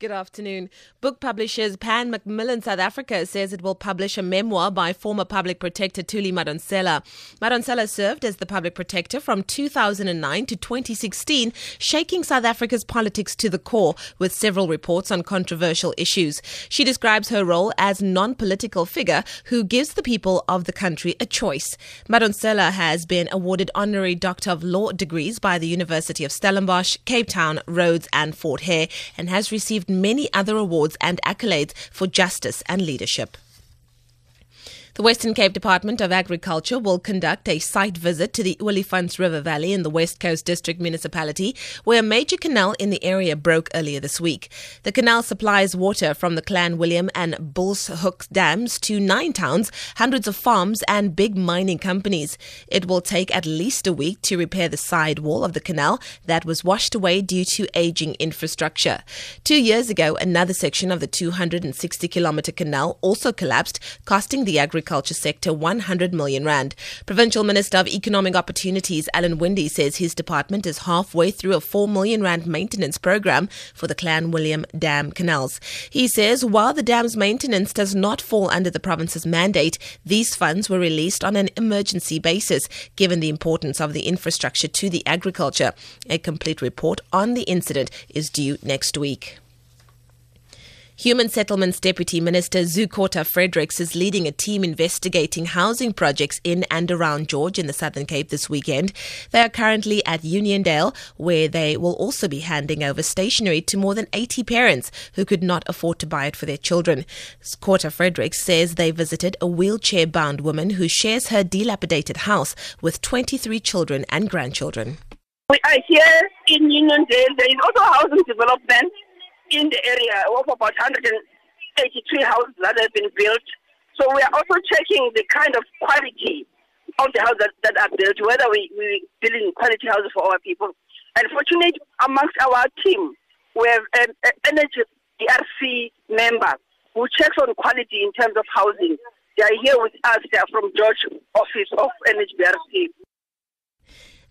Good afternoon. Book publishers Pan Macmillan South Africa says it will publish a memoir by former public protector Thuli Madonsela. Madonsela served as the public protector from 2009 to 2016, shaking South Africa's politics to the core with several reports on controversial issues. She describes her role as non-political figure who gives the people of the country a choice. Madonsela has been awarded honorary Doctor of Law degrees by the University of Stellenbosch, Cape Town, Rhodes and Fort Hare and has received many other awards and accolades for justice and leadership. The Western Cape Department of Agriculture will conduct a site visit to the Olifants River Valley in the West Coast District Municipality, where a major canal in the area broke earlier this week. The canal supplies water from the Clanwilliam and Bulshoek dams to nine towns, hundreds of farms, and big mining companies. It will take at least a week to repair the side wall of the canal that was washed away due to aging infrastructure. Two years ago, another section of the 260 kilometer canal also collapsed, costing the agriculture agriculture sector 100 million rand. Provincial Minister of Economic Opportunities Alan Winde says his department is halfway through a 4 million rand maintenance program for the Clanwilliam Dam canals. He says while the dam's maintenance does not fall under the province's mandate, these funds were released on an emergency basis given the importance of the infrastructure to the agriculture. A complete report on the incident is due next week. Human Settlements Deputy Minister Zou Kota-Fredericks is leading a team investigating housing projects in and around George in the Southern Cape this weekend. They are currently at Uniondale, where they will also be handing over stationery to more than 80 parents who could not afford to buy it for their children. Zou Kota-Fredericks says they visited a wheelchair bound woman who shares her dilapidated house with 23 children and grandchildren. We are here in Uniondale. There is also housing development in the area of about 183 houses that have been built. So we are also checking the kind of quality of the houses that, that are built, whether we, we building quality houses for our people. And fortunately, amongst our team, we have an, an energy DRC member who checks on quality in terms of housing. They are here with us. They are from George office of NHBRC.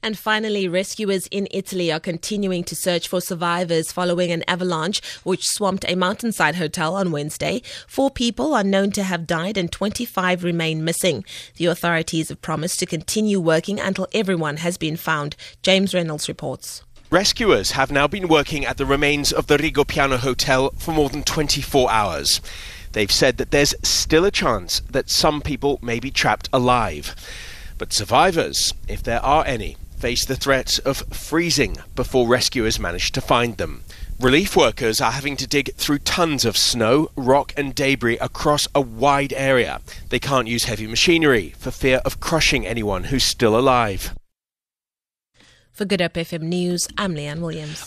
And finally, rescuers in Italy are continuing to search for survivors following an avalanche which swamped a mountainside hotel on Wednesday. Four people are known to have died and 25 remain missing. The authorities have promised to continue working until everyone has been found. James Reynolds reports. Rescuers have now been working at the remains of the Rigopiano Hotel for more than 24 hours. They've said that there's still a chance that some people may be trapped alive. But survivors, if there are any, face the threat of freezing before rescuers manage to find them. Relief workers are having to dig through tons of snow, rock, and debris across a wide area. They can't use heavy machinery for fear of crushing anyone who's still alive. For Good Hope FM News, I'm Leanne Williams.